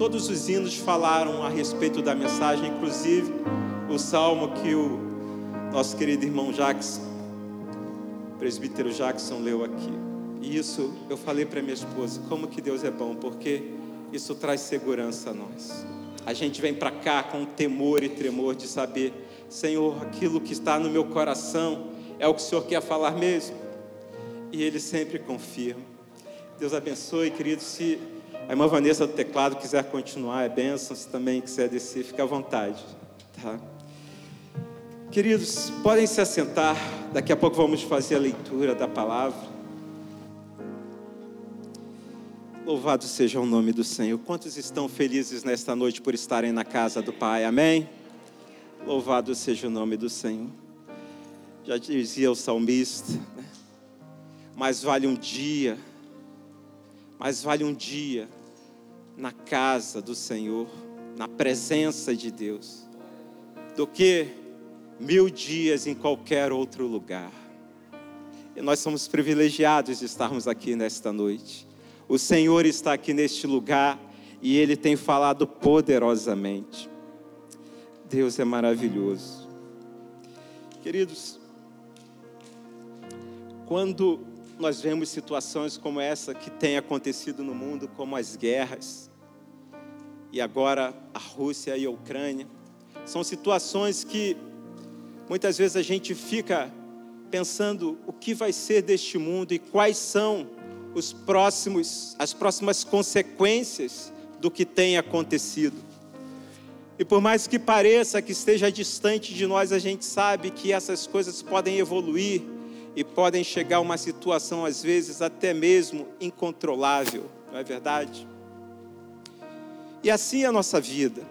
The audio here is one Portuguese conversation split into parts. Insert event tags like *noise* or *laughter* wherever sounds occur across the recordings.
todos os hinos falaram a respeito da mensagem, inclusive o salmo que o nosso querido irmão Jackson, presbítero Jackson, leu aqui. E isso eu falei para minha esposa, como que Deus é bom, porque isso traz segurança a nós. A gente vem para cá com temor e tremor de saber, Senhor, aquilo que está no meu coração é o que o Senhor quer falar mesmo. E Ele sempre confirma. Deus abençoe, querido. Se a irmã Vanessa do teclado quiser continuar, é bênção. Se também quiser descer, fica à vontade. Tá? Queridos, podem se assentar. Daqui a pouco vamos fazer a leitura da palavra. Louvado seja o nome do Senhor. Quantos estão felizes nesta noite por estarem na casa do Pai? Amém? Louvado seja o nome do Senhor. Já dizia o salmista, né? mais vale um dia, mais vale um dia na casa do Senhor, na presença de Deus, do que mil dias em qualquer outro lugar. E nós somos privilegiados de estarmos aqui nesta noite. O Senhor está aqui neste lugar e Ele tem falado poderosamente. Deus é maravilhoso. Queridos, quando nós vemos situações como essa que tem acontecido no mundo, como as guerras, e agora a Rússia e a Ucrânia, são situações que muitas vezes a gente fica pensando o que vai ser deste mundo e quais são os próximos, as próximas consequências do que tem acontecido. E por mais que pareça que esteja distante de nós, a gente sabe que essas coisas podem evoluir e podem chegar a uma situação, às vezes, até mesmo incontrolável, não é verdade? E assim é a nossa vida.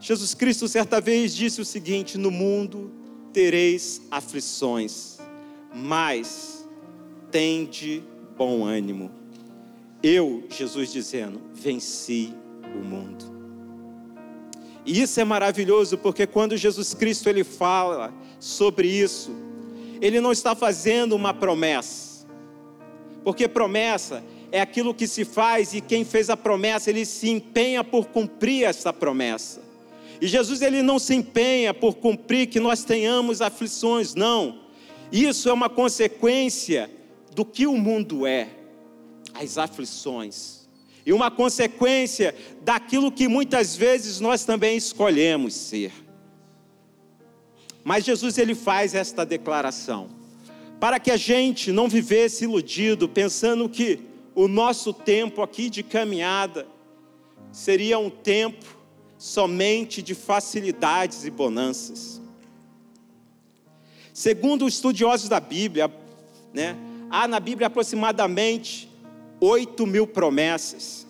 Jesus Cristo, certa vez, disse o seguinte: No mundo tereis aflições, mas tende bom ânimo. Eu, Jesus dizendo, venci o mundo. E isso é maravilhoso porque quando Jesus Cristo ele fala sobre isso, ele não está fazendo uma promessa. Porque promessa é aquilo que se faz e quem fez a promessa, ele se empenha por cumprir essa promessa. E Jesus ele não se empenha por cumprir que nós tenhamos aflições, não. Isso é uma consequência do que o mundo é, as aflições, e uma consequência daquilo que muitas vezes nós também escolhemos ser. Mas Jesus ele faz esta declaração para que a gente não vivesse iludido pensando que o nosso tempo aqui de caminhada seria um tempo somente de facilidades e bonanças. Segundo os estudiosos da Bíblia, né, há na Bíblia aproximadamente 8 mil promessas.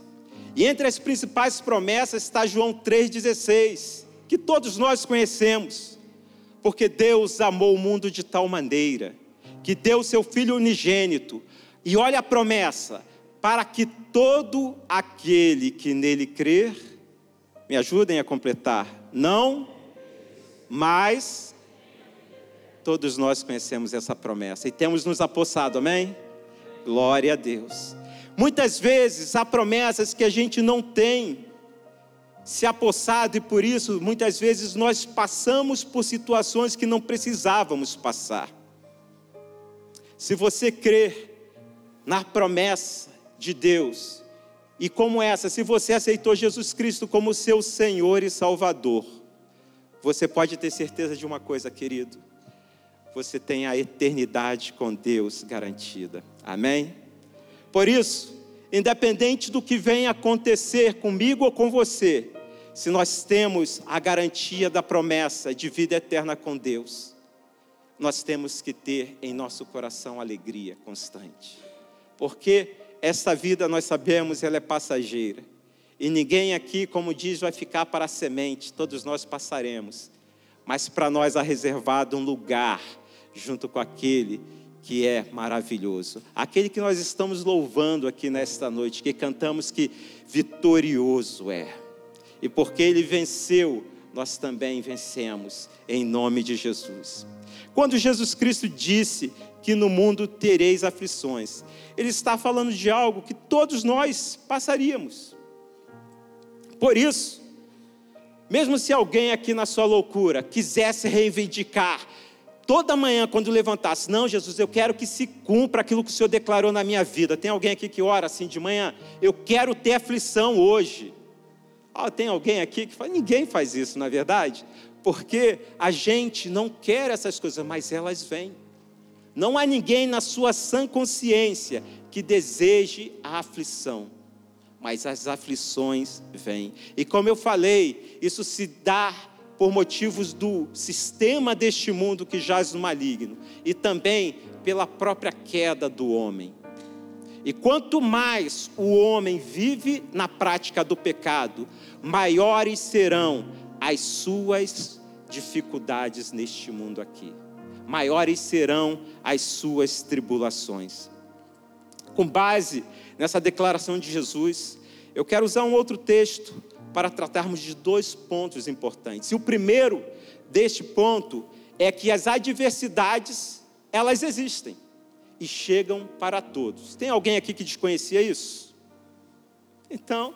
E entre as principais promessas está João 3,16, que todos nós conhecemos. Porque Deus amou o mundo de tal maneira, que deu seu Filho unigênito. E olha a promessa: para que todo aquele que nele crer, me ajudem a completar, não, mas Todos nós conhecemos essa promessa e temos nos apossado, amém? Glória a Deus. Muitas vezes há promessas que a gente não tem se apossado e por isso muitas vezes nós passamos por situações que não precisávamos passar. Se você crer na promessa de Deus, e como essa, se você aceitou Jesus Cristo como seu Senhor e Salvador, você pode ter certeza de uma coisa, querido você tem a eternidade com Deus garantida. Amém? Por isso, independente do que venha acontecer comigo ou com você, se nós temos a garantia da promessa de vida eterna com Deus, nós temos que ter em nosso coração alegria constante. Porque essa vida, nós sabemos, ela é passageira. E ninguém aqui, como diz, vai ficar para a semente, todos nós passaremos. Mas para nós há reservado um lugar junto com aquele que é maravilhoso. Aquele que nós estamos louvando aqui nesta noite, que cantamos que vitorioso é. E porque ele venceu, nós também vencemos, em nome de Jesus. Quando Jesus Cristo disse que no mundo tereis aflições, ele está falando de algo que todos nós passaríamos. Por isso, mesmo se alguém aqui na sua loucura quisesse reivindicar, toda manhã quando levantasse, não, Jesus, eu quero que se cumpra aquilo que o Senhor declarou na minha vida. Tem alguém aqui que ora assim de manhã? Eu quero ter aflição hoje. Ah, tem alguém aqui que faz? Ninguém faz isso, na é verdade? Porque a gente não quer essas coisas, mas elas vêm. Não há ninguém na sua sã consciência que deseje a aflição, mas as aflições vêm. E como eu falei, isso se dá por motivos do sistema deste mundo que jaz no maligno e também pela própria queda do homem. E quanto mais o homem vive na prática do pecado, maiores serão as suas dificuldades neste mundo aqui. Maiores serão as suas tribulações. Com base nessa declaração de Jesus, eu quero usar um outro texto para tratarmos de dois pontos importantes. E o primeiro deste ponto é que as adversidades, elas existem e chegam para todos. Tem alguém aqui que desconhecia isso? Então,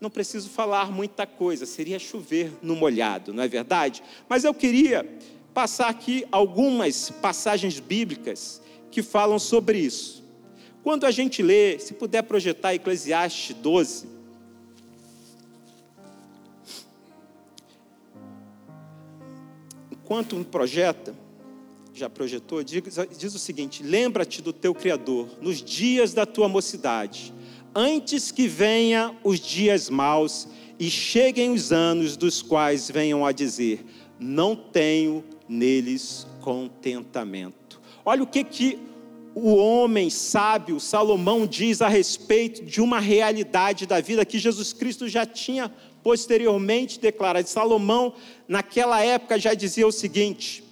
não preciso falar muita coisa, seria chover no molhado, não é verdade? Mas eu queria passar aqui algumas passagens bíblicas que falam sobre isso. Quando a gente lê, se puder projetar Eclesiastes 12, enquanto um projeta, já projetou, diz, diz o seguinte: lembra-te do teu Criador nos dias da tua mocidade, antes que venha os dias maus e cheguem os anos dos quais venham a dizer: não tenho neles contentamento. Olha o que que o homem sábio Salomão diz a respeito de uma realidade da vida que Jesus Cristo já tinha posteriormente declarado. Salomão, naquela época, já dizia o seguinte: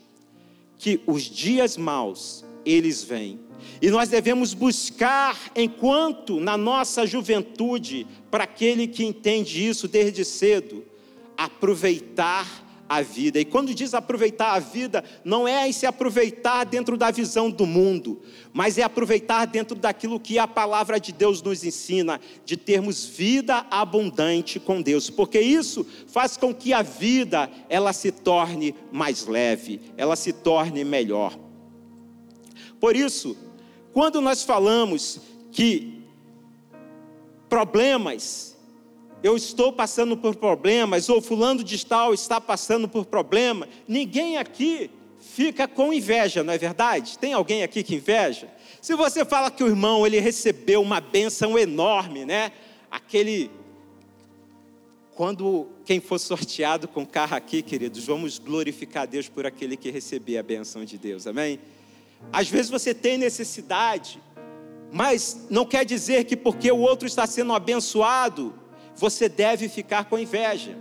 que os dias maus, eles vêm. E nós devemos buscar, enquanto na nossa juventude, para aquele que entende isso desde cedo, aproveitar a vida. E quando diz aproveitar a vida, não é se aproveitar dentro da visão do mundo, mas é aproveitar dentro daquilo que a palavra de Deus nos ensina, de termos vida abundante com Deus, porque isso faz com que a vida ela se torne mais leve, ela se torne melhor. Por isso, quando nós falamos que problemas eu estou passando por problemas, ou fulano de tal está passando por problema, ninguém aqui fica com inveja, não é verdade? Tem alguém aqui que inveja? Se você fala que o irmão ele recebeu uma bênção enorme, né? Aquele quando quem for sorteado com carro aqui, queridos, vamos glorificar Deus por aquele que receber a benção de Deus. Amém? Às vezes você tem necessidade, mas não quer dizer que porque o outro está sendo abençoado, você deve ficar com inveja.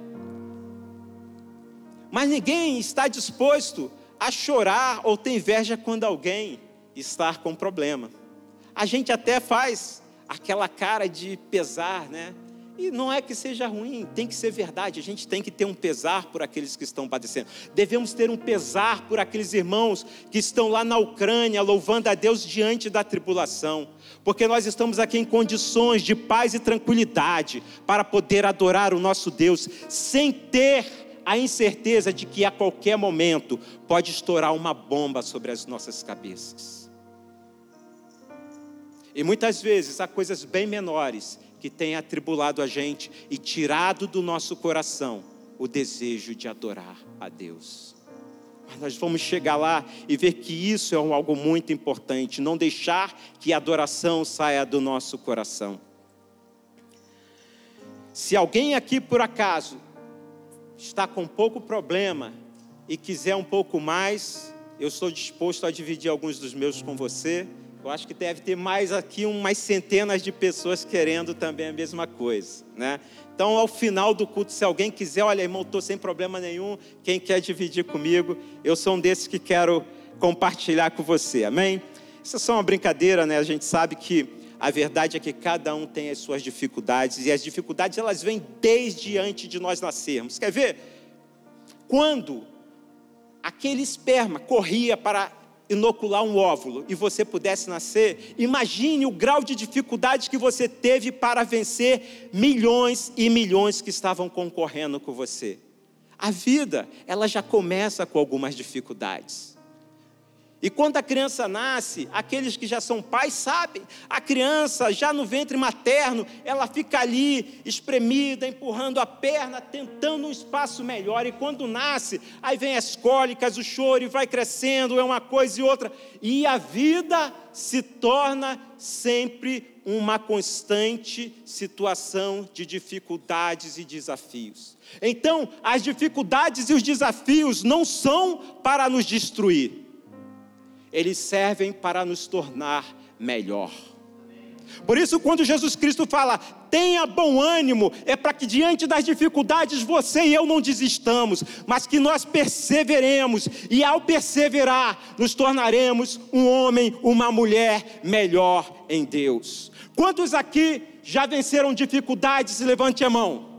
Mas ninguém está disposto a chorar ou ter inveja quando alguém está com problema. A gente até faz aquela cara de pesar, né? E não é que seja ruim, tem que ser verdade. A gente tem que ter um pesar por aqueles que estão padecendo. Devemos ter um pesar por aqueles irmãos que estão lá na Ucrânia louvando a Deus diante da tribulação. Porque nós estamos aqui em condições de paz e tranquilidade para poder adorar o nosso Deus sem ter a incerteza de que a qualquer momento pode estourar uma bomba sobre as nossas cabeças. E muitas vezes há coisas bem menores que tem atribulado a gente e tirado do nosso coração o desejo de adorar a Deus. Mas nós vamos chegar lá e ver que isso é algo muito importante, não deixar que a adoração saia do nosso coração. Se alguém aqui por acaso está com pouco problema e quiser um pouco mais, eu estou disposto a dividir alguns dos meus com você. Eu acho que deve ter mais aqui umas centenas de pessoas querendo também a mesma coisa, né? Então, ao final do culto, se alguém quiser, olha, irmão, estou sem problema nenhum, quem quer dividir comigo, eu sou um desses que quero compartilhar com você, amém? Isso é só uma brincadeira, né? A gente sabe que a verdade é que cada um tem as suas dificuldades, e as dificuldades elas vêm desde antes de nós nascermos. Quer ver? Quando aquele esperma corria para inocular um óvulo e você pudesse nascer, imagine o grau de dificuldade que você teve para vencer milhões e milhões que estavam concorrendo com você. A vida, ela já começa com algumas dificuldades. E quando a criança nasce, aqueles que já são pais sabem, a criança já no ventre materno, ela fica ali espremida, empurrando a perna, tentando um espaço melhor. E quando nasce, aí vem as cólicas, o choro, e vai crescendo, é uma coisa e outra. E a vida se torna sempre uma constante situação de dificuldades e desafios. Então, as dificuldades e os desafios não são para nos destruir eles servem para nos tornar melhor. Por isso, quando Jesus Cristo fala, tenha bom ânimo, é para que diante das dificuldades você e eu não desistamos, mas que nós perseveremos, e ao perseverar, nos tornaremos um homem, uma mulher melhor em Deus. Quantos aqui já venceram dificuldades? Levante a mão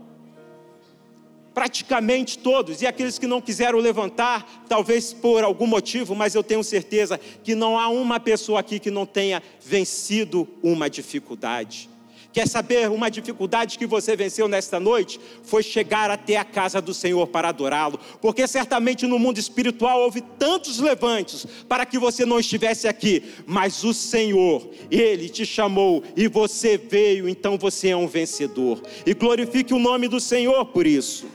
praticamente todos, e aqueles que não quiseram levantar, talvez por algum motivo, mas eu tenho certeza que não há uma pessoa aqui que não tenha vencido uma dificuldade. Quer saber uma dificuldade que você venceu nesta noite? Foi chegar até a casa do Senhor para adorá-lo, porque certamente no mundo espiritual houve tantos levantes para que você não estivesse aqui, mas o Senhor, Ele te chamou e você veio, então você é um vencedor. E glorifique o nome do Senhor por isso.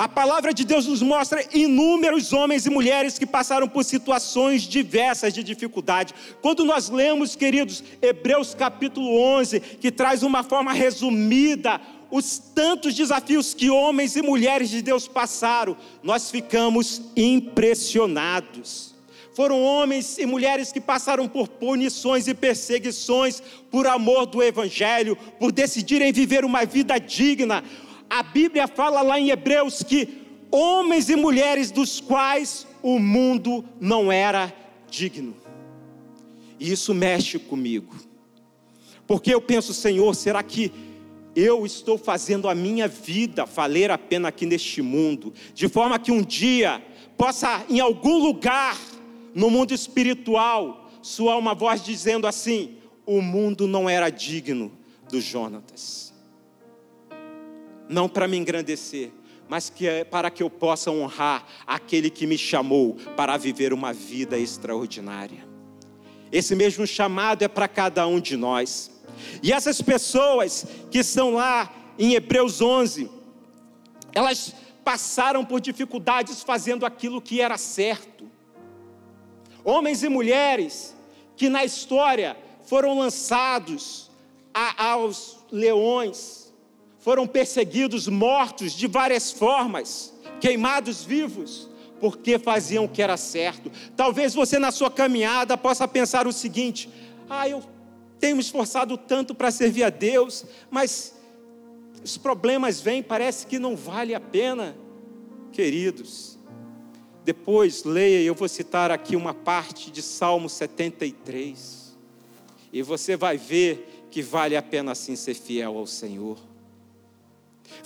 A palavra de Deus nos mostra inúmeros homens e mulheres que passaram por situações diversas de dificuldade. Quando nós lemos, queridos, Hebreus capítulo 11, que traz uma forma resumida os tantos desafios que homens e mulheres de Deus passaram, nós ficamos impressionados. Foram homens e mulheres que passaram por punições e perseguições por amor do Evangelho, por decidirem viver uma vida digna a Bíblia fala lá em Hebreus que homens e mulheres dos quais o mundo não era digno. E isso mexe comigo. Porque eu penso, Senhor, será que eu estou fazendo a minha vida valer a pena aqui neste mundo, de forma que um dia possa, em algum lugar no mundo espiritual, soar uma voz dizendo assim: o mundo não era digno do Jonatas não para me engrandecer, mas que é para que eu possa honrar aquele que me chamou para viver uma vida extraordinária. Esse mesmo chamado é para cada um de nós. E essas pessoas que estão lá em Hebreus 11, elas passaram por dificuldades fazendo aquilo que era certo. Homens e mulheres que na história foram lançados a, aos leões, foram perseguidos, mortos de várias formas, queimados vivos, porque faziam o que era certo. Talvez você na sua caminhada possa pensar o seguinte: ah, eu tenho me esforçado tanto para servir a Deus, mas os problemas vêm, parece que não vale a pena. Queridos, depois leia, eu vou citar aqui uma parte de Salmo 73, e você vai ver que vale a pena sim ser fiel ao Senhor.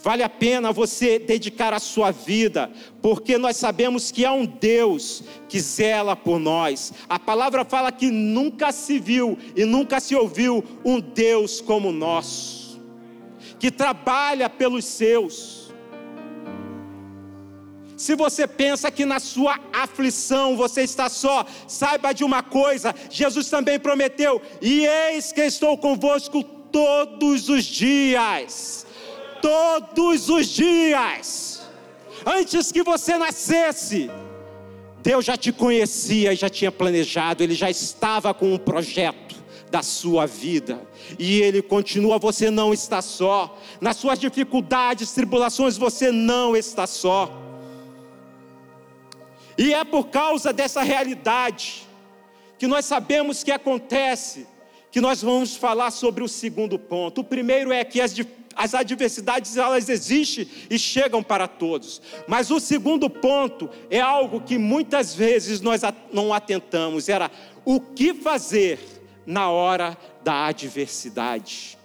Vale a pena você dedicar a sua vida, porque nós sabemos que há um Deus que zela por nós. A palavra fala que nunca se viu e nunca se ouviu um Deus como o nosso, que trabalha pelos seus. Se você pensa que na sua aflição você está só, saiba de uma coisa: Jesus também prometeu, e eis que estou convosco todos os dias todos os dias. Antes que você nascesse, Deus já te conhecia e já tinha planejado, Ele já estava com um projeto da sua vida. E Ele continua, você não está só. Nas suas dificuldades, tribulações, você não está só. E é por causa dessa realidade que nós sabemos que acontece, que nós vamos falar sobre o segundo ponto. O primeiro é que as dificuldades as adversidades elas existem e chegam para todos. Mas o segundo ponto é algo que muitas vezes nós não atentamos, era o que fazer na hora da adversidade.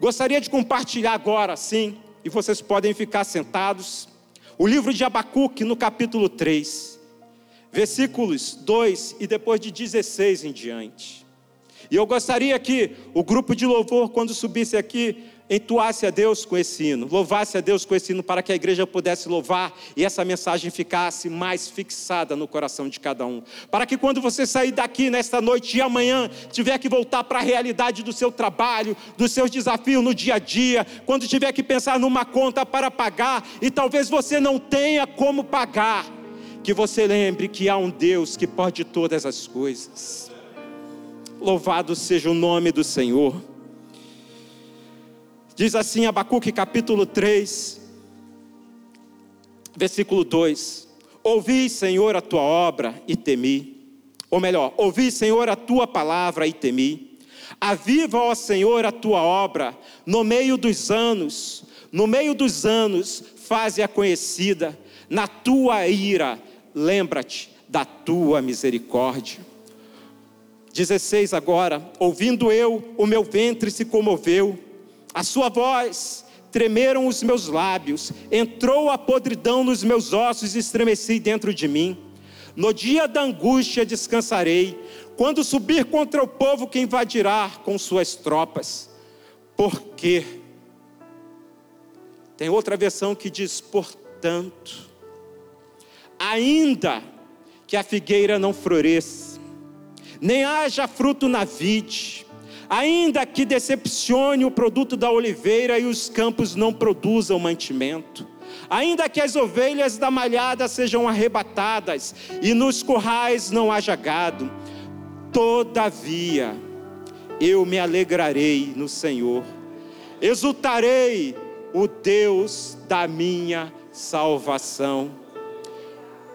Gostaria de compartilhar agora, sim, e vocês podem ficar sentados, O livro de Abacuque, no capítulo 3, versículos 2 e depois de 16 em diante. E eu gostaria que o grupo de louvor, quando subisse aqui, entoasse a Deus com esse hino, louvasse a Deus com esse hino para que a igreja pudesse louvar e essa mensagem ficasse mais fixada no coração de cada um. Para que quando você sair daqui nesta noite e amanhã tiver que voltar para a realidade do seu trabalho, dos seus desafios no dia a dia, quando tiver que pensar numa conta para pagar e talvez você não tenha como pagar, que você lembre que há um Deus que pode todas as coisas. Louvado seja o nome do Senhor. Diz assim Abacuque capítulo 3, versículo 2: Ouvi, Senhor, a tua obra e temi. Ou melhor, ouvi, Senhor, a tua palavra e temi. Aviva, ó Senhor, a tua obra no meio dos anos, no meio dos anos, faze-a conhecida. Na tua ira, lembra-te da tua misericórdia. 16 agora, ouvindo eu, o meu ventre se comoveu a sua voz tremeram os meus lábios, entrou a podridão nos meus ossos e estremeci dentro de mim. No dia da angústia descansarei, quando subir contra o povo que invadirá com suas tropas. Porque tem outra versão que diz: portanto, ainda que a figueira não floresça, nem haja fruto na vide, Ainda que decepcione o produto da oliveira e os campos não produzam mantimento, ainda que as ovelhas da malhada sejam arrebatadas e nos currais não haja gado, todavia eu me alegrarei no Senhor, exultarei o Deus da minha salvação.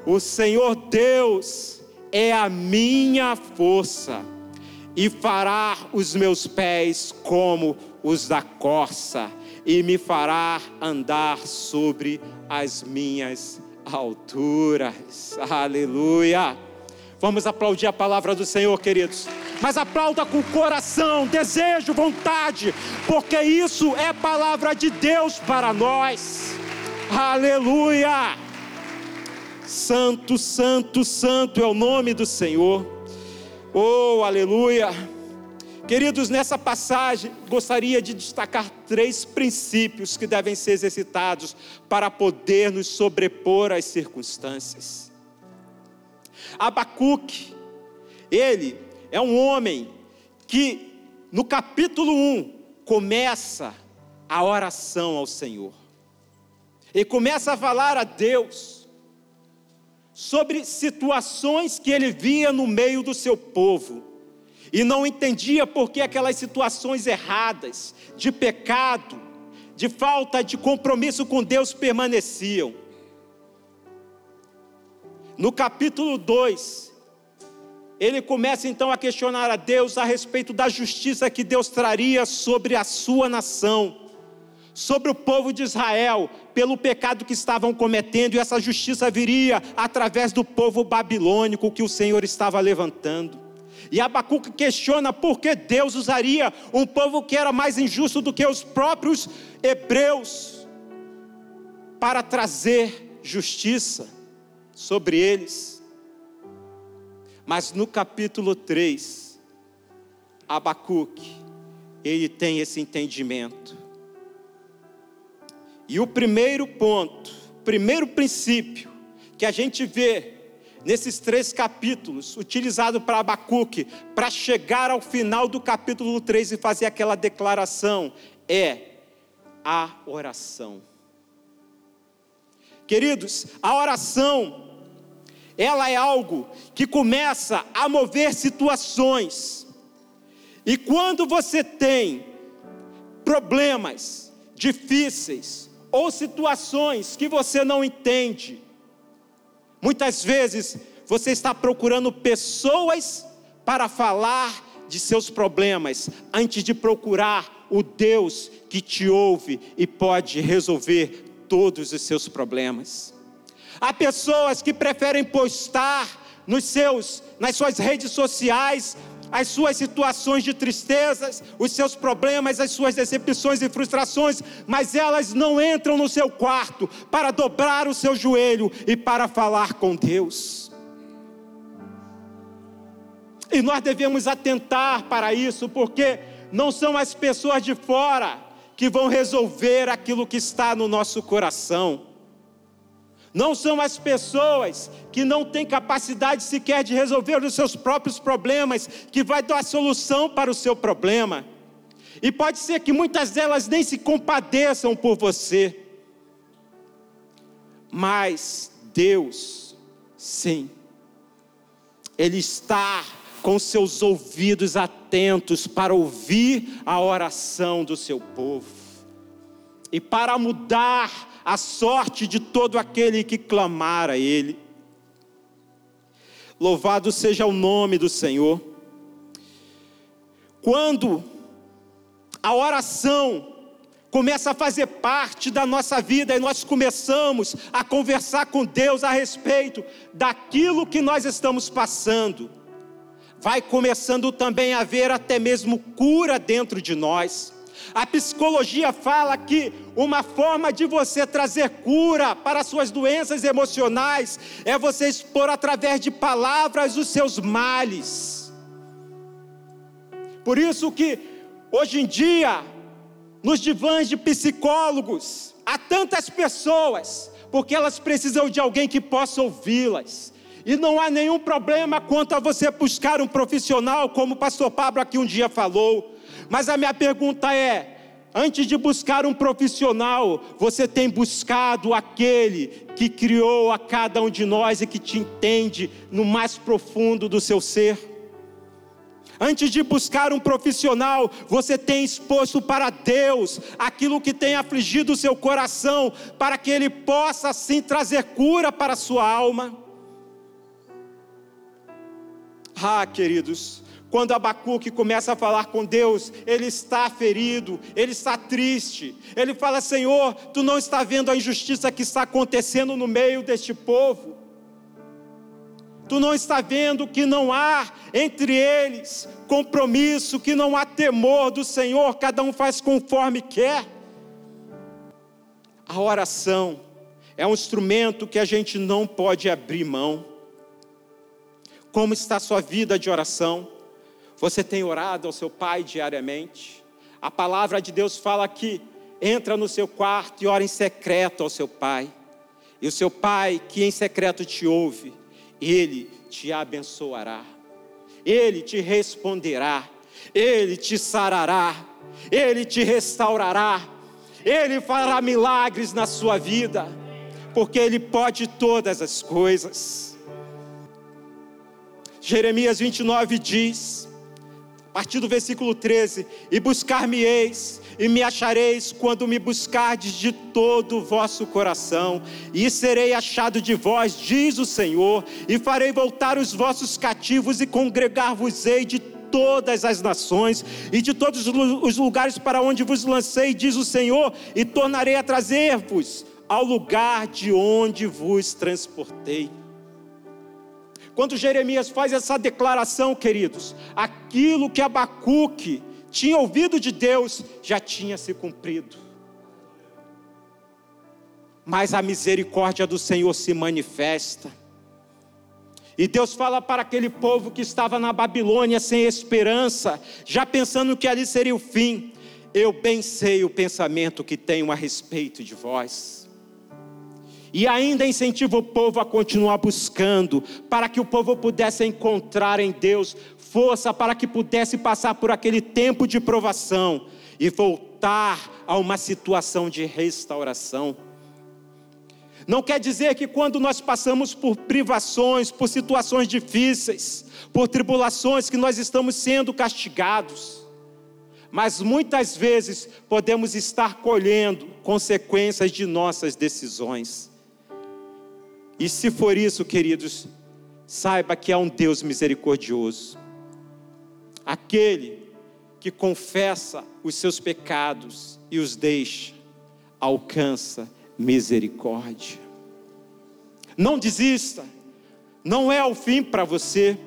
O Senhor Deus é a minha força e fará os meus pés como os da corça, e me fará andar sobre as minhas alturas. Aleluia. Vamos aplaudir a palavra do Senhor, queridos. Mas aplauda com coração, desejo, vontade, porque isso é palavra de Deus para nós. Aleluia. Santo, santo, santo é o nome do Senhor. Oh, aleluia! Queridos, nessa passagem, gostaria de destacar três princípios que devem ser exercitados para poder nos sobrepor às circunstâncias. Abacuque, ele é um homem que, no capítulo 1, começa a oração ao Senhor. Ele começa a falar a Deus sobre situações que ele via no meio do seu povo e não entendia por que aquelas situações erradas, de pecado, de falta de compromisso com Deus permaneciam. No capítulo 2, ele começa então a questionar a Deus a respeito da justiça que Deus traria sobre a sua nação sobre o povo de Israel pelo pecado que estavam cometendo, e essa justiça viria através do povo babilônico que o Senhor estava levantando. E Abacuque questiona por que Deus usaria um povo que era mais injusto do que os próprios hebreus para trazer justiça sobre eles. Mas no capítulo 3, Abacuque, ele tem esse entendimento e o primeiro ponto, primeiro princípio que a gente vê nesses três capítulos, utilizado para Abacuque, para chegar ao final do capítulo 3 e fazer aquela declaração, é a oração. Queridos, a oração, ela é algo que começa a mover situações. E quando você tem problemas difíceis, ou situações que você não entende. Muitas vezes você está procurando pessoas para falar de seus problemas, antes de procurar o Deus que te ouve e pode resolver todos os seus problemas. Há pessoas que preferem postar nos seus, nas suas redes sociais as suas situações de tristezas, os seus problemas, as suas decepções e frustrações, mas elas não entram no seu quarto para dobrar o seu joelho e para falar com Deus. E nós devemos atentar para isso, porque não são as pessoas de fora que vão resolver aquilo que está no nosso coração. Não são as pessoas que não têm capacidade sequer de resolver os seus próprios problemas que vai dar solução para o seu problema. E pode ser que muitas delas nem se compadeçam por você. Mas Deus, sim, Ele está com seus ouvidos atentos para ouvir a oração do seu povo e para mudar a sorte de todo aquele que clamar a Ele. Louvado seja o nome do Senhor. Quando a oração começa a fazer parte da nossa vida e nós começamos a conversar com Deus a respeito daquilo que nós estamos passando, vai começando também a haver até mesmo cura dentro de nós. A psicologia fala que uma forma de você trazer cura para suas doenças emocionais é você expor através de palavras os seus males. Por isso que hoje em dia, nos divãs de psicólogos, há tantas pessoas, porque elas precisam de alguém que possa ouvi-las. E não há nenhum problema quanto a você buscar um profissional, como o pastor Pablo aqui um dia falou. Mas a minha pergunta é: antes de buscar um profissional, você tem buscado aquele que criou a cada um de nós e que te entende no mais profundo do seu ser? Antes de buscar um profissional, você tem exposto para Deus aquilo que tem afligido o seu coração, para que Ele possa assim trazer cura para a sua alma. Ah, queridos, quando Abacuque começa a falar com Deus, ele está ferido, ele está triste. Ele fala: Senhor, tu não está vendo a injustiça que está acontecendo no meio deste povo. Tu não está vendo que não há entre eles compromisso, que não há temor do Senhor, cada um faz conforme quer. A oração é um instrumento que a gente não pode abrir mão. Como está a sua vida de oração? Você tem orado ao seu Pai diariamente? A palavra de Deus fala que entra no seu quarto e ora em secreto ao seu Pai. E o seu Pai, que em secreto te ouve, ele te abençoará. Ele te responderá. Ele te sarará. Ele te restaurará. Ele fará milagres na sua vida, porque ele pode todas as coisas. Jeremias 29 diz, partir do versículo 13: E buscar-me-eis, e me achareis quando me buscardes de todo o vosso coração, e serei achado de vós, diz o Senhor, e farei voltar os vossos cativos, e congregar-vos-ei de todas as nações e de todos os lugares para onde vos lancei, diz o Senhor, e tornarei a trazer-vos ao lugar de onde vos transportei. Quando Jeremias faz essa declaração, queridos, aquilo que Abacuque tinha ouvido de Deus já tinha se cumprido. Mas a misericórdia do Senhor se manifesta. E Deus fala para aquele povo que estava na Babilônia sem esperança, já pensando que ali seria o fim. Eu bem sei o pensamento que tenho a respeito de vós e ainda incentiva o povo a continuar buscando, para que o povo pudesse encontrar em Deus força para que pudesse passar por aquele tempo de provação e voltar a uma situação de restauração. Não quer dizer que quando nós passamos por privações, por situações difíceis, por tribulações, que nós estamos sendo castigados. Mas muitas vezes podemos estar colhendo consequências de nossas decisões. E se for isso, queridos, saiba que há um Deus misericordioso. Aquele que confessa os seus pecados e os deixa, alcança misericórdia. Não desista, não é o fim para você.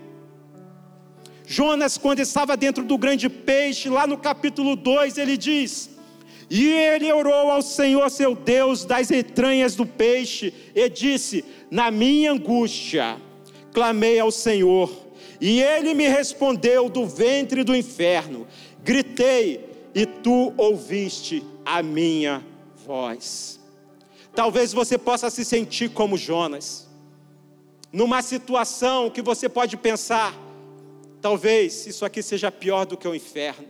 Jonas, quando estava dentro do grande peixe, lá no capítulo 2, ele diz: E ele orou ao Senhor seu Deus das entranhas do peixe, e disse: Na minha angústia, clamei ao Senhor, e ele me respondeu do ventre do inferno. Gritei, e tu ouviste a minha voz. Talvez você possa se sentir como Jonas, numa situação que você pode pensar, Talvez isso aqui seja pior do que o inferno.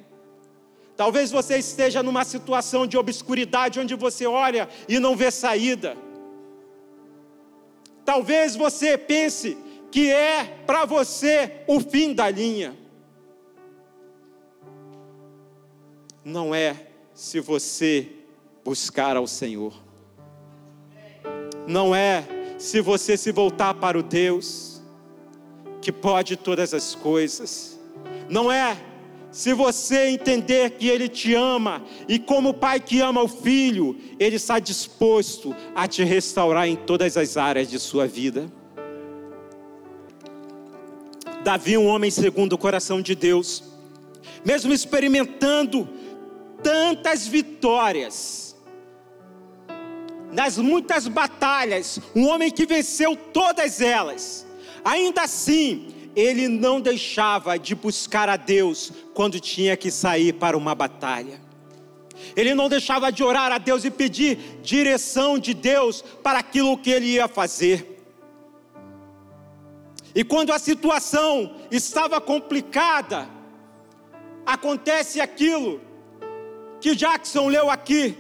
Talvez você esteja numa situação de obscuridade onde você olha e não vê saída. Talvez você pense que é para você o fim da linha. Não é se você buscar ao Senhor. Não é se você se voltar para o Deus que pode todas as coisas. Não é se você entender que Ele te ama e, como pai que ama o filho, Ele está disposto a te restaurar em todas as áreas de sua vida. Davi, um homem segundo o coração de Deus, mesmo experimentando tantas vitórias, nas muitas batalhas, um homem que venceu todas elas, Ainda assim, ele não deixava de buscar a Deus quando tinha que sair para uma batalha. Ele não deixava de orar a Deus e pedir direção de Deus para aquilo que ele ia fazer. E quando a situação estava complicada, acontece aquilo que Jackson leu aqui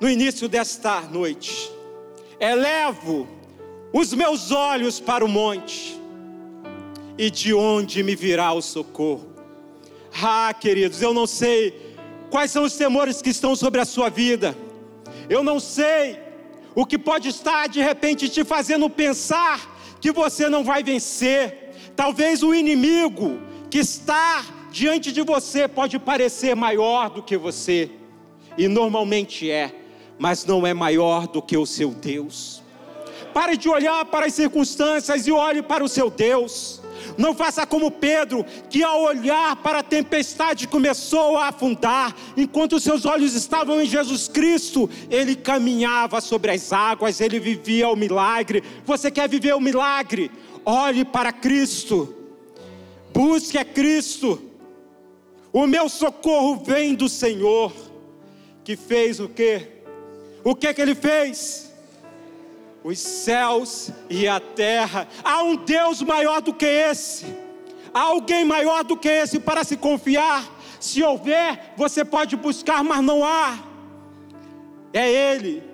no início desta noite. Elevo os meus olhos para o monte, e de onde me virá o socorro? Ah, queridos, eu não sei quais são os temores que estão sobre a sua vida, eu não sei o que pode estar de repente te fazendo pensar que você não vai vencer. Talvez o inimigo que está diante de você pode parecer maior do que você, e normalmente é, mas não é maior do que o seu Deus. Pare de olhar para as circunstâncias e olhe para o seu Deus. Não faça como Pedro, que ao olhar para a tempestade começou a afundar, enquanto seus olhos estavam em Jesus Cristo, ele caminhava sobre as águas, ele vivia o milagre. Você quer viver o milagre? Olhe para Cristo, busque a Cristo. O meu socorro vem do Senhor, que fez o que? O que que ele fez? Os céus e a terra. Há um Deus maior do que esse. Há alguém maior do que esse para se confiar. Se houver, você pode buscar, mas não há. É Ele.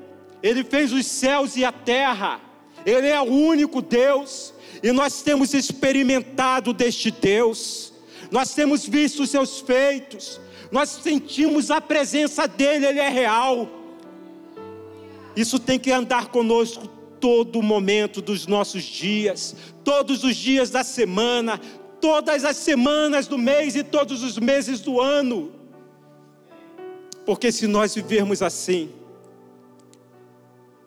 Ele fez os céus e a terra. Ele é o único Deus. E nós temos experimentado deste Deus. Nós temos visto os seus feitos. Nós sentimos a presença dele, ele é real. Isso tem que andar conosco todo momento dos nossos dias, todos os dias da semana, todas as semanas do mês e todos os meses do ano. Porque se nós vivermos assim,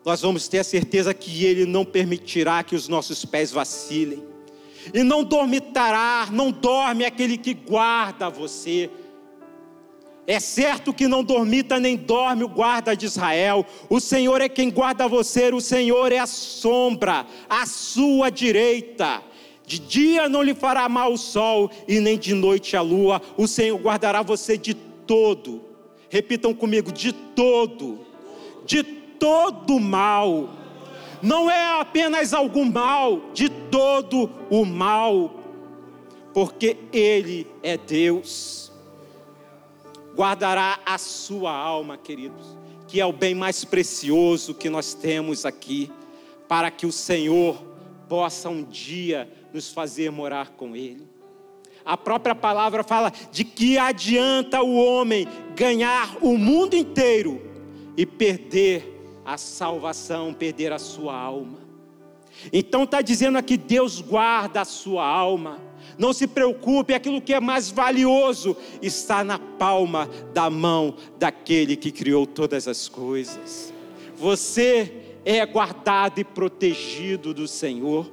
nós vamos ter a certeza que Ele não permitirá que os nossos pés vacilem, e não dormitará, não dorme aquele que guarda você é certo que não dormita nem dorme o guarda de Israel. O Senhor é quem guarda você, o Senhor é a sombra, a sua direita. De dia não lhe fará mal o sol, e nem de noite a lua. O Senhor guardará você de todo. Repitam comigo: de todo. De todo mal. Não é apenas algum mal, de todo o mal. Porque Ele é Deus guardará a sua alma, queridos, que é o bem mais precioso que nós temos aqui, para que o Senhor possa um dia nos fazer morar com Ele. A própria palavra fala de que adianta o homem ganhar o mundo inteiro e perder a salvação, perder a sua alma. Então está dizendo aqui: Deus guarda a sua alma. Não se preocupe, aquilo que é mais valioso está na palma da mão daquele que criou todas as coisas. Você é guardado e protegido do Senhor.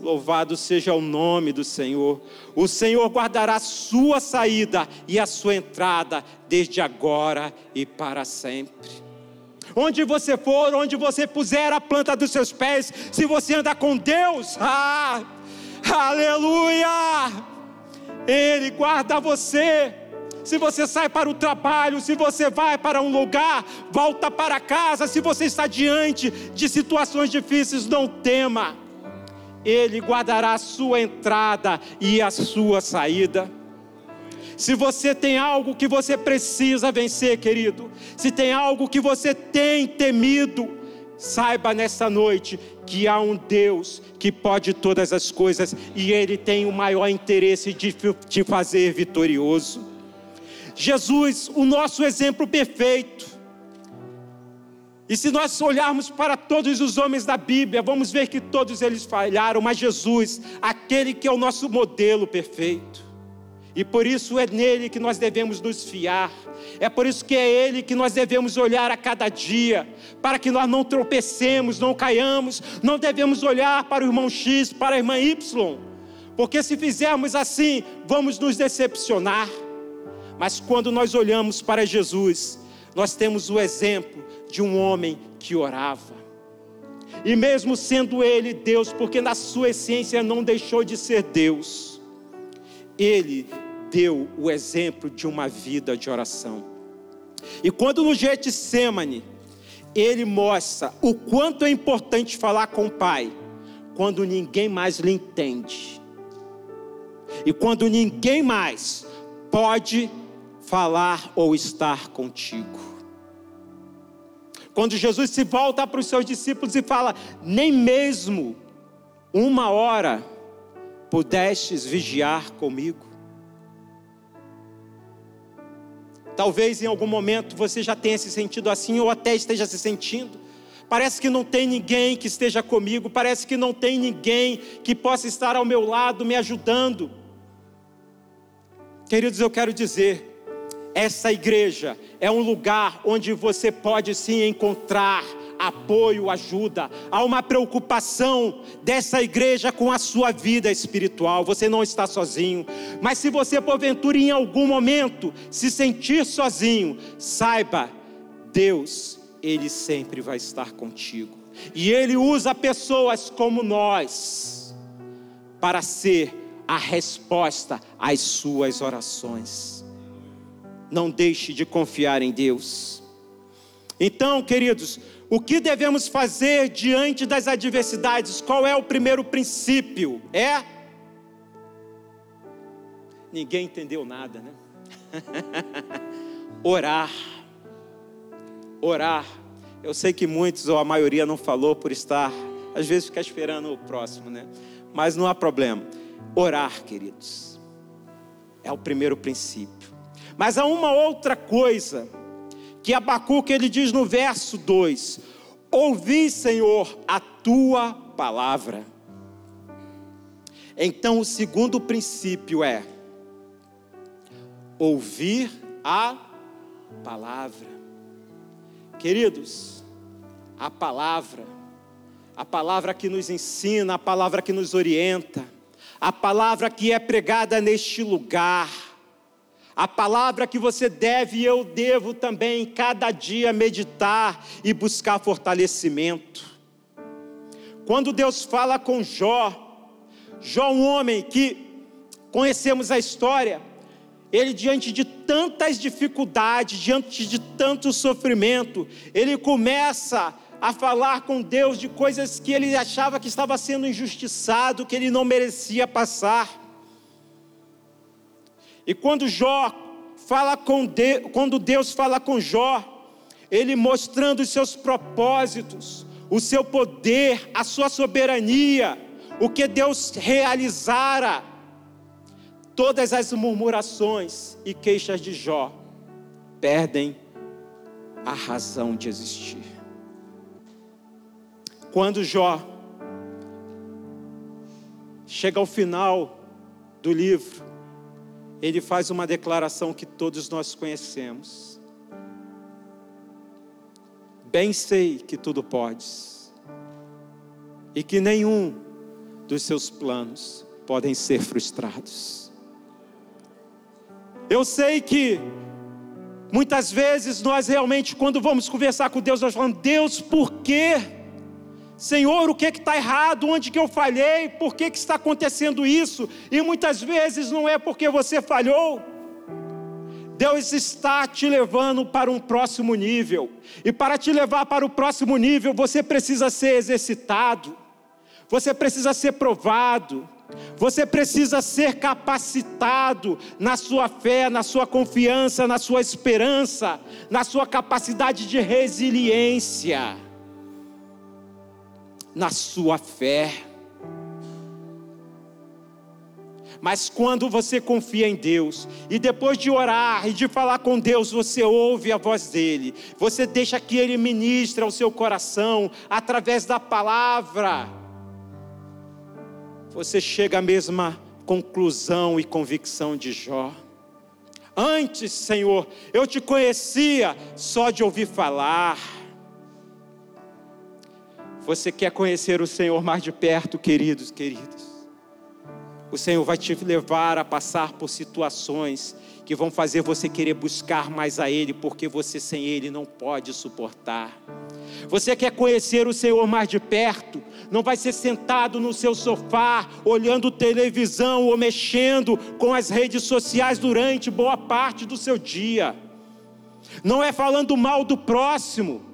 Louvado seja o nome do Senhor. O Senhor guardará a sua saída e a sua entrada, desde agora e para sempre. Onde você for, onde você puser a planta dos seus pés, se você andar com Deus, ah, aleluia! Ele guarda você. Se você sai para o trabalho, se você vai para um lugar, volta para casa, se você está diante de situações difíceis, não tema. Ele guardará a sua entrada e a sua saída. Se você tem algo que você precisa vencer, querido, se tem algo que você tem temido, saiba nessa noite que há um Deus que pode todas as coisas e Ele tem o maior interesse de te fazer vitorioso. Jesus, o nosso exemplo perfeito. E se nós olharmos para todos os homens da Bíblia, vamos ver que todos eles falharam, mas Jesus, aquele que é o nosso modelo perfeito. E por isso é nele que nós devemos nos fiar. É por isso que é ele que nós devemos olhar a cada dia, para que nós não tropecemos, não caiamos. Não devemos olhar para o irmão X, para a irmã Y, porque se fizermos assim, vamos nos decepcionar. Mas quando nós olhamos para Jesus, nós temos o exemplo de um homem que orava. E mesmo sendo ele Deus, porque na sua essência não deixou de ser Deus, ele deu o exemplo de uma vida de oração. E quando no Getsemane, ele mostra o quanto é importante falar com o Pai, quando ninguém mais lhe entende. E quando ninguém mais pode falar ou estar contigo. Quando Jesus se volta para os seus discípulos e fala: Nem mesmo uma hora pudestes vigiar comigo? Talvez em algum momento você já tenha se sentido assim, ou até esteja se sentindo. Parece que não tem ninguém que esteja comigo, parece que não tem ninguém que possa estar ao meu lado me ajudando. Queridos, eu quero dizer, essa igreja é um lugar onde você pode se encontrar apoio, ajuda, há uma preocupação dessa igreja com a sua vida espiritual. Você não está sozinho, mas se você porventura em algum momento se sentir sozinho, saiba, Deus, Ele sempre vai estar contigo, e Ele usa pessoas como nós para ser a resposta às suas orações. Não deixe de confiar em Deus. Então, queridos, o que devemos fazer diante das adversidades? Qual é o primeiro princípio? É. Ninguém entendeu nada, né? *laughs* Orar. Orar. Eu sei que muitos ou a maioria não falou por estar, às vezes fica esperando o próximo, né? Mas não há problema. Orar, queridos, é o primeiro princípio. Mas há uma outra coisa que Abacuque ele diz no verso 2: Ouvi, Senhor, a tua palavra. Então, o segundo princípio é ouvir a palavra. Queridos, a palavra, a palavra que nos ensina, a palavra que nos orienta, a palavra que é pregada neste lugar, a palavra que você deve e eu devo também cada dia meditar e buscar fortalecimento. Quando Deus fala com Jó, Jó, um homem que conhecemos a história, ele diante de tantas dificuldades, diante de tanto sofrimento, ele começa a falar com Deus de coisas que ele achava que estava sendo injustiçado, que ele não merecia passar. E quando Jó fala com Deus, quando Deus fala com Jó, ele mostrando os seus propósitos, o seu poder, a sua soberania, o que Deus realizara, todas as murmurações e queixas de Jó perdem a razão de existir. Quando Jó chega ao final do livro, ele faz uma declaração que todos nós conhecemos. Bem sei que tudo podes, e que nenhum dos seus planos podem ser frustrados. Eu sei que muitas vezes nós realmente, quando vamos conversar com Deus, nós falamos: Deus, por quê? Senhor, o que é está errado? Onde que eu falhei? Por que, que está acontecendo isso? E muitas vezes não é porque você falhou. Deus está te levando para um próximo nível. E para te levar para o próximo nível, você precisa ser exercitado, você precisa ser provado, você precisa ser capacitado na sua fé, na sua confiança, na sua esperança, na sua capacidade de resiliência na sua fé. Mas quando você confia em Deus, e depois de orar e de falar com Deus, você ouve a voz dEle, você deixa que Ele ministre ao seu coração, através da palavra, você chega à mesma conclusão e convicção de Jó. Antes, Senhor, eu te conhecia só de ouvir falar, você quer conhecer o Senhor mais de perto, queridos, queridas? O Senhor vai te levar a passar por situações que vão fazer você querer buscar mais a Ele, porque você sem Ele não pode suportar. Você quer conhecer o Senhor mais de perto? Não vai ser sentado no seu sofá, olhando televisão ou mexendo com as redes sociais durante boa parte do seu dia. Não é falando mal do próximo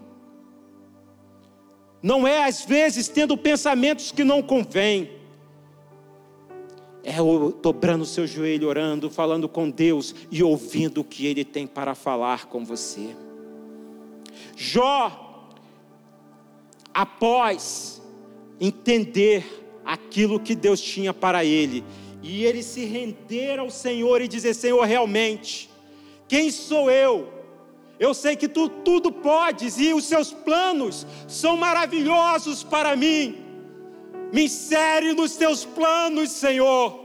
não é às vezes tendo pensamentos que não convêm, é dobrando o seu joelho, orando, falando com Deus e ouvindo o que Ele tem para falar com você. Jó, após entender aquilo que Deus tinha para ele, e ele se render ao Senhor e dizer: Senhor, realmente, quem sou eu eu sei que tu tudo podes e os seus planos são maravilhosos para mim. Me insere nos teus planos, Senhor.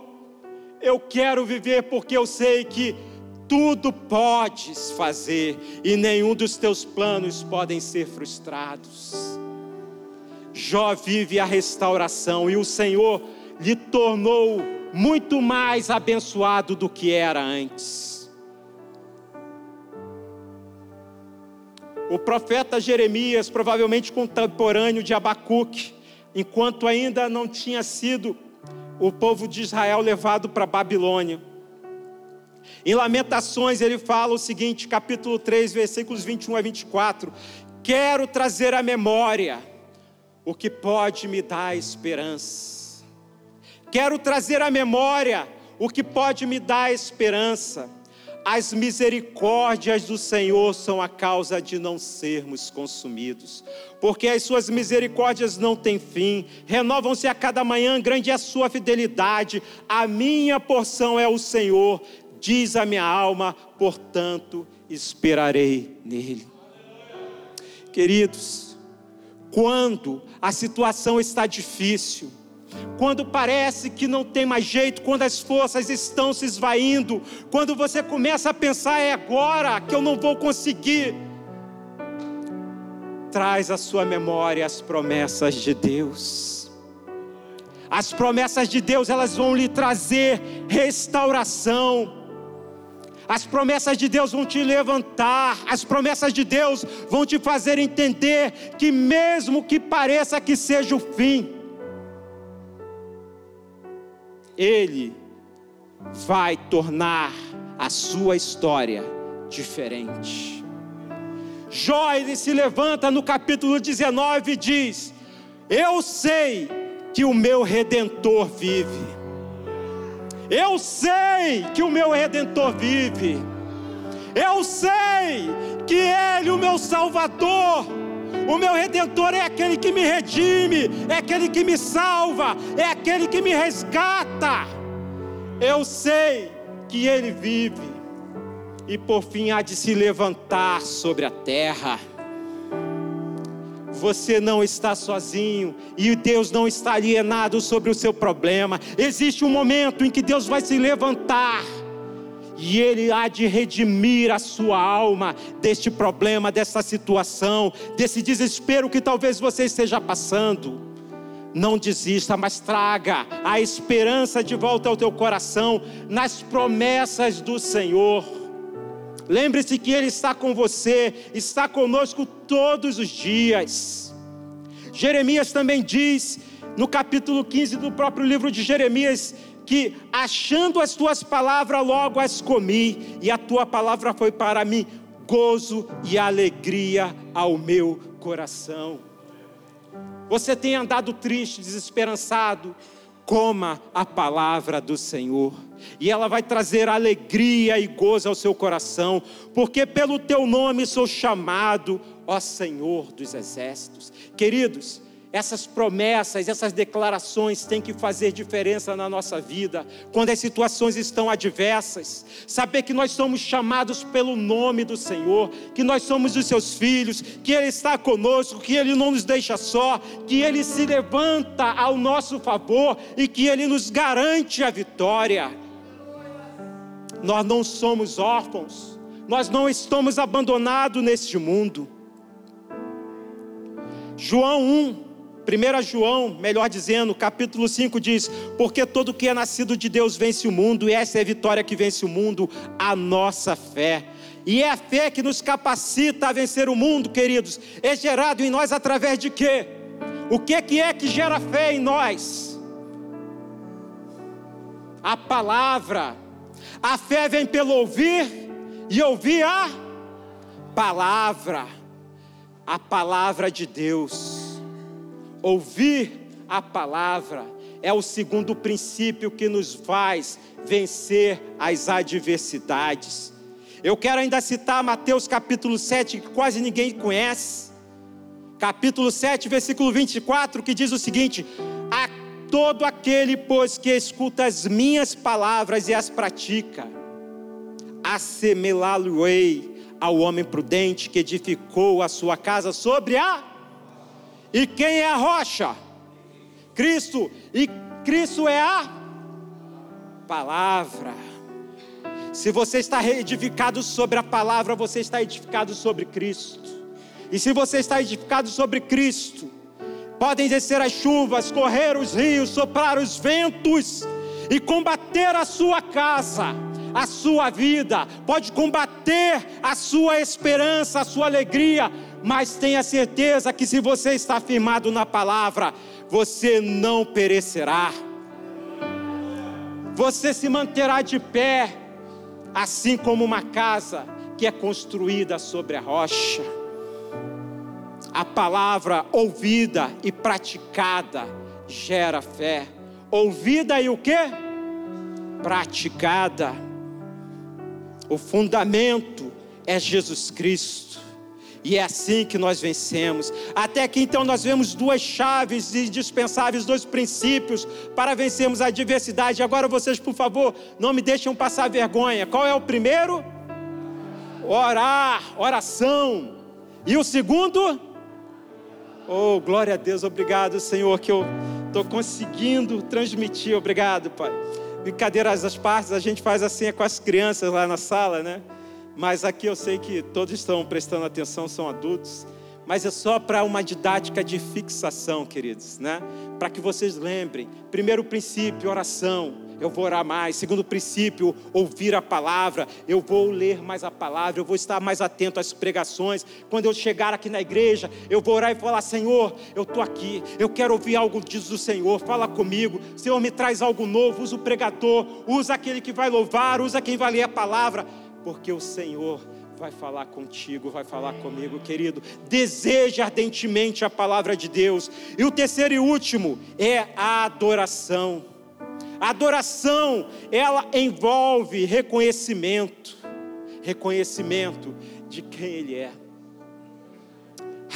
Eu quero viver porque eu sei que tudo podes fazer e nenhum dos teus planos podem ser frustrados. Jó vive a restauração e o Senhor lhe tornou muito mais abençoado do que era antes. O profeta Jeremias, provavelmente contemporâneo de Abacuque, enquanto ainda não tinha sido o povo de Israel levado para Babilônia. Em Lamentações ele fala o seguinte, capítulo 3, versículos 21 a 24: Quero trazer à memória o que pode me dar esperança. Quero trazer à memória o que pode me dar esperança as misericórdias do Senhor são a causa de não sermos consumidos, porque as suas misericórdias não têm fim, renovam-se a cada manhã, grande é a sua fidelidade. A minha porção é o Senhor, diz a minha alma, portanto esperarei nele. Queridos, quando a situação está difícil, quando parece que não tem mais jeito, quando as forças estão se esvaindo, quando você começa a pensar, é agora que eu não vou conseguir, traz à sua memória as promessas de Deus. As promessas de Deus, elas vão lhe trazer restauração. As promessas de Deus vão te levantar, as promessas de Deus vão te fazer entender que, mesmo que pareça que seja o fim, ele vai tornar a sua história diferente. Jó ele se levanta no capítulo 19 e diz: Eu sei que o meu redentor vive. Eu sei que o meu redentor vive. Eu sei que ele, o meu salvador, o meu redentor é aquele que me redime, é aquele que me salva, é aquele que me resgata. Eu sei que ele vive e por fim há de se levantar sobre a terra. Você não está sozinho e Deus não está alienado sobre o seu problema. Existe um momento em que Deus vai se levantar e Ele há de redimir a sua alma deste problema, dessa situação, desse desespero que talvez você esteja passando. Não desista, mas traga a esperança de volta ao teu coração nas promessas do Senhor. Lembre-se que Ele está com você, está conosco todos os dias. Jeremias também diz, no capítulo 15 do próprio livro de Jeremias, que achando as tuas palavras, logo as comi, e a tua palavra foi para mim gozo e alegria ao meu coração você tem andado triste, desesperançado, coma a palavra do Senhor, e ela vai trazer alegria e gozo ao seu coração, porque pelo teu nome sou chamado, ó Senhor dos exércitos. Queridos, essas promessas, essas declarações têm que fazer diferença na nossa vida, quando as situações estão adversas. Saber que nós somos chamados pelo nome do Senhor, que nós somos os seus filhos, que Ele está conosco, que Ele não nos deixa só, que Ele se levanta ao nosso favor e que Ele nos garante a vitória. Nós não somos órfãos, nós não estamos abandonados neste mundo. João 1, 1 João, melhor dizendo, capítulo 5 diz: Porque todo que é nascido de Deus vence o mundo, e essa é a vitória que vence o mundo, a nossa fé. E é a fé que nos capacita a vencer o mundo, queridos. É gerado em nós através de quê? O que, que é que gera fé em nós? A palavra. A fé vem pelo ouvir e ouvir a palavra. A palavra de Deus. Ouvir a palavra é o segundo princípio que nos faz vencer as adversidades. Eu quero ainda citar Mateus capítulo 7, que quase ninguém conhece. Capítulo 7, versículo 24, que diz o seguinte: A todo aquele, pois, que escuta as minhas palavras e as pratica, assemelá-lo-ei ao homem prudente que edificou a sua casa sobre a e quem é a rocha? Cristo. E Cristo é a palavra. Se você está edificado sobre a palavra, você está edificado sobre Cristo. E se você está edificado sobre Cristo, podem descer as chuvas, correr os rios, soprar os ventos e combater a sua casa, a sua vida, pode combater a sua esperança, a sua alegria, mas tenha certeza que se você está firmado na palavra, você não perecerá. Você se manterá de pé, assim como uma casa que é construída sobre a rocha. A palavra ouvida e praticada gera fé. Ouvida e o que? Praticada. O fundamento é Jesus Cristo. E é assim que nós vencemos. Até que então nós vemos duas chaves indispensáveis, dois princípios para vencermos a adversidade. Agora vocês, por favor, não me deixem passar vergonha. Qual é o primeiro? Orar, oração. E o segundo? Oh, glória a Deus, obrigado, Senhor, que eu estou conseguindo transmitir. Obrigado, Pai. Brincadeiras às partes, a gente faz assim é com as crianças lá na sala, né? Mas aqui eu sei que todos estão prestando atenção, são adultos, mas é só para uma didática de fixação, queridos, né? Para que vocês lembrem. Primeiro princípio, oração. Eu vou orar mais. Segundo princípio, ouvir a palavra. Eu vou ler mais a palavra. Eu vou estar mais atento às pregações. Quando eu chegar aqui na igreja, eu vou orar e falar: Senhor, eu estou aqui. Eu quero ouvir algo diz do Senhor. Fala comigo. Senhor, me traz algo novo. Usa o pregador. Usa aquele que vai louvar. Usa quem vai ler a palavra porque o Senhor vai falar contigo, vai falar comigo, querido. Deseja ardentemente a palavra de Deus. E o terceiro e último é a adoração. A adoração, ela envolve reconhecimento, reconhecimento de quem Ele é.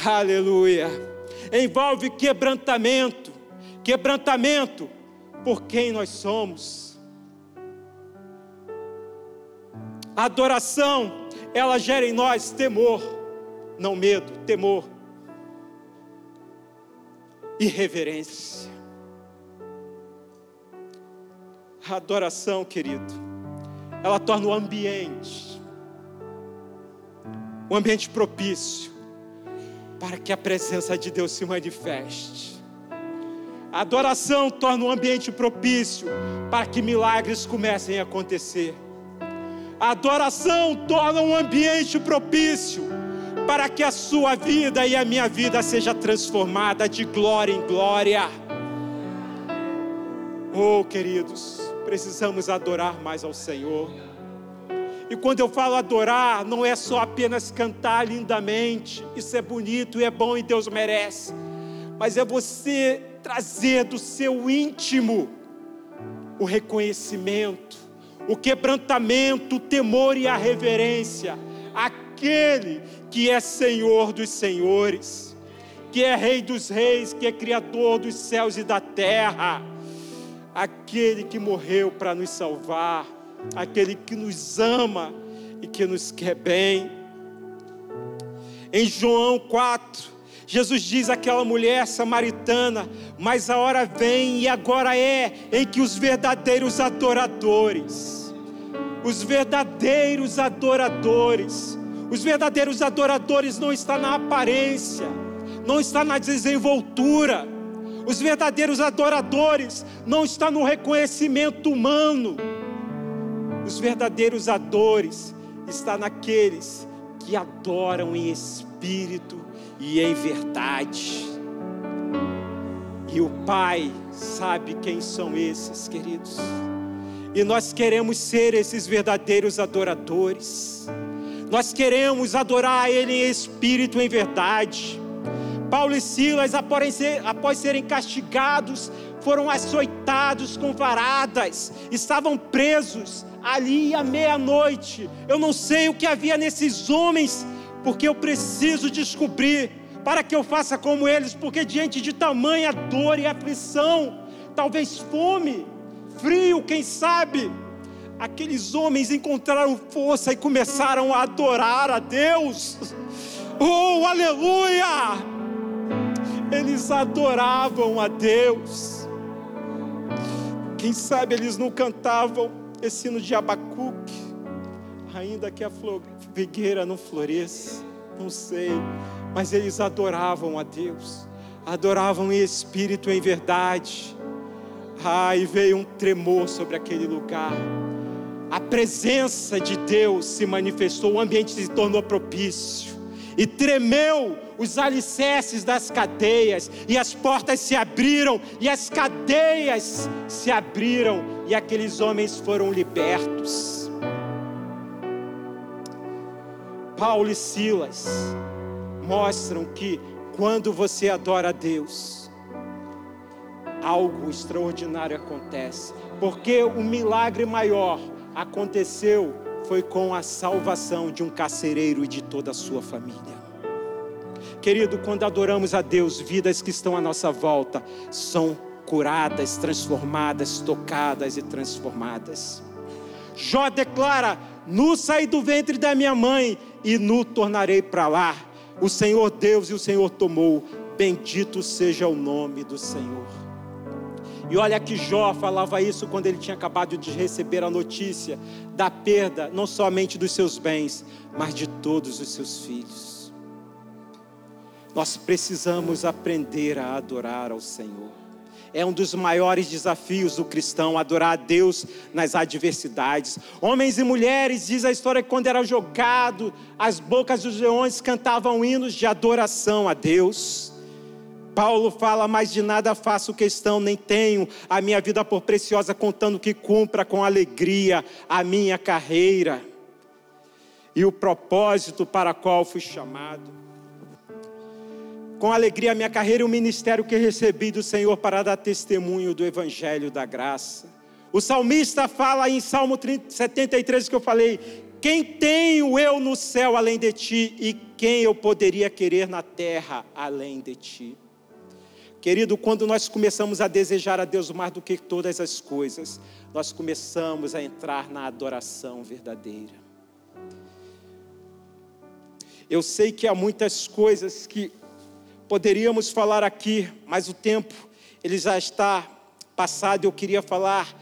Aleluia. Envolve quebrantamento, quebrantamento por quem nós somos A adoração, ela gera em nós temor, não medo, temor e reverência. A adoração, querido, ela torna o ambiente, um ambiente propício para que a presença de Deus se manifeste. A adoração torna um ambiente propício para que milagres comecem a acontecer. A adoração torna um ambiente propício para que a sua vida e a minha vida seja transformada de glória em glória. Oh, queridos, precisamos adorar mais ao Senhor. E quando eu falo adorar, não é só apenas cantar lindamente, isso é bonito e é bom e Deus merece, mas é você trazer do seu íntimo o reconhecimento, o quebrantamento, o temor e a reverência, aquele que é Senhor dos senhores, que é Rei dos reis, que é Criador dos céus e da terra, aquele que morreu para nos salvar aquele que nos ama e que nos quer bem. Em João 4, Jesus diz àquela mulher samaritana: Mas a hora vem e agora é em que os verdadeiros adoradores, os verdadeiros adoradores, os verdadeiros adoradores não estão na aparência, não está na desenvoltura, os verdadeiros adoradores não estão no reconhecimento humano, os verdadeiros adores está naqueles que adoram em espírito e em verdade. E o Pai sabe quem são esses, queridos. E nós queremos ser esses verdadeiros adoradores. Nós queremos adorar a Ele em espírito em verdade. Paulo e Silas, após serem castigados, foram açoitados com varadas, estavam presos, ali à meia-noite. Eu não sei o que havia nesses homens, porque eu preciso descobrir, para que eu faça como eles, porque diante de tamanha dor e aflição, talvez fome, frio, quem sabe, aqueles homens encontraram força e começaram a adorar a Deus. *laughs* Oh, aleluia! Eles adoravam a Deus. Quem sabe eles não cantavam esse hino de Abacuque, ainda que a figueira não floresça, não sei, mas eles adoravam a Deus, adoravam em espírito e em verdade. Ah, e veio um tremor sobre aquele lugar. A presença de Deus se manifestou, o ambiente se tornou propício e tremeu os alicerces das cadeias, e as portas se abriram, e as cadeias se abriram, e aqueles homens foram libertos. Paulo e Silas mostram que quando você adora a Deus, algo extraordinário acontece, porque o milagre maior aconteceu foi com a salvação de um carcereiro e de toda a sua família. Querido, quando adoramos a Deus, vidas que estão à nossa volta são curadas, transformadas, tocadas e transformadas. Jó declara: Nu saí do ventre da minha mãe e nu tornarei para lá. O Senhor Deus e o Senhor tomou. Bendito seja o nome do Senhor. E olha que Jó falava isso quando ele tinha acabado de receber a notícia da perda, não somente dos seus bens, mas de todos os seus filhos. Nós precisamos aprender a adorar ao Senhor. É um dos maiores desafios do cristão, adorar a Deus nas adversidades. Homens e mulheres, diz a história que quando era jogado, as bocas dos leões cantavam hinos de adoração a Deus. Paulo fala: mais de nada faço questão, nem tenho a minha vida por preciosa, contando que cumpra com alegria a minha carreira e o propósito para qual fui chamado. Com alegria a minha carreira e o ministério que recebi do Senhor para dar testemunho do Evangelho da graça. O salmista fala em Salmo 73 que eu falei: Quem tenho eu no céu além de ti, e quem eu poderia querer na terra além de ti? Querido, quando nós começamos a desejar a Deus mais do que todas as coisas, nós começamos a entrar na adoração verdadeira. Eu sei que há muitas coisas que poderíamos falar aqui, mas o tempo ele já está passado. Eu queria falar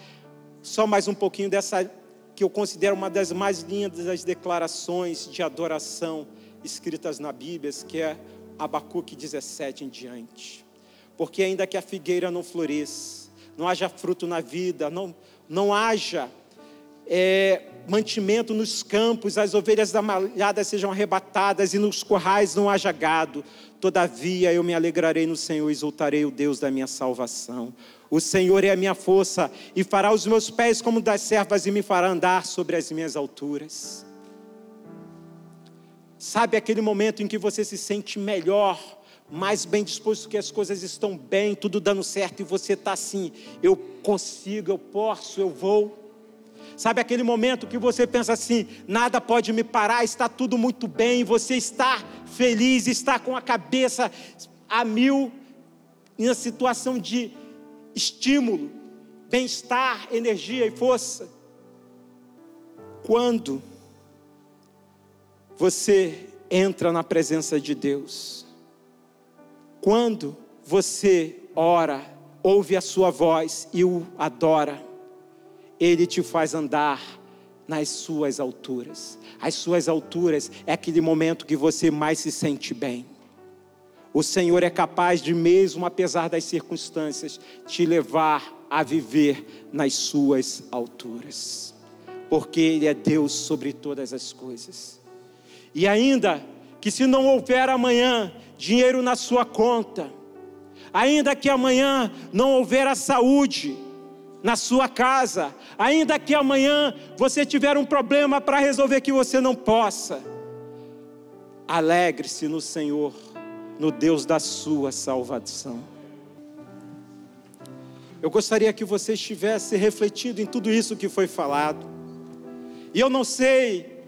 só mais um pouquinho dessa que eu considero uma das mais lindas das declarações de adoração escritas na Bíblia, que é Abacuque 17 em diante. Porque ainda que a figueira não floresça, não haja fruto na vida, não, não haja é, mantimento nos campos, as ovelhas da malhada sejam arrebatadas e nos corrais não haja gado. Todavia eu me alegrarei no Senhor e exultarei o Deus da minha salvação. O Senhor é a minha força e fará os meus pés como das servas e me fará andar sobre as minhas alturas. Sabe aquele momento em que você se sente melhor, mais bem disposto, que as coisas estão bem, tudo dando certo e você está assim: eu consigo, eu posso, eu vou. Sabe aquele momento que você pensa assim: nada pode me parar, está tudo muito bem, você está feliz, está com a cabeça a mil, em uma situação de estímulo, bem-estar, energia e força. Quando você entra na presença de Deus, quando você ora, ouve a sua voz e o adora, ele te faz andar nas suas alturas. As suas alturas é aquele momento que você mais se sente bem. O Senhor é capaz de, mesmo apesar das circunstâncias, te levar a viver nas suas alturas, porque Ele é Deus sobre todas as coisas. E ainda que, se não houver amanhã dinheiro na sua conta, ainda que amanhã não houver a saúde, na sua casa, ainda que amanhã você tiver um problema para resolver que você não possa. Alegre-se no Senhor, no Deus da sua salvação. Eu gostaria que você estivesse refletindo em tudo isso que foi falado. E eu não sei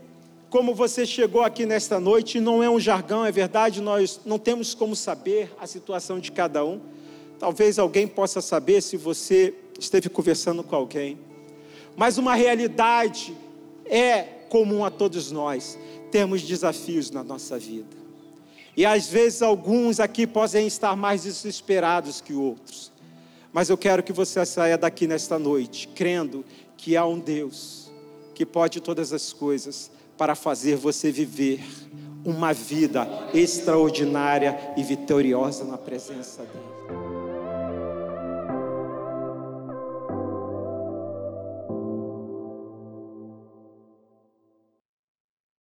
como você chegou aqui nesta noite, não é um jargão, é verdade, nós não temos como saber a situação de cada um. Talvez alguém possa saber se você esteve conversando com alguém. Mas uma realidade é comum a todos nós. Temos desafios na nossa vida. E às vezes alguns aqui podem estar mais desesperados que outros. Mas eu quero que você saia daqui nesta noite crendo que há um Deus que pode todas as coisas para fazer você viver uma vida extraordinária e vitoriosa na presença dele.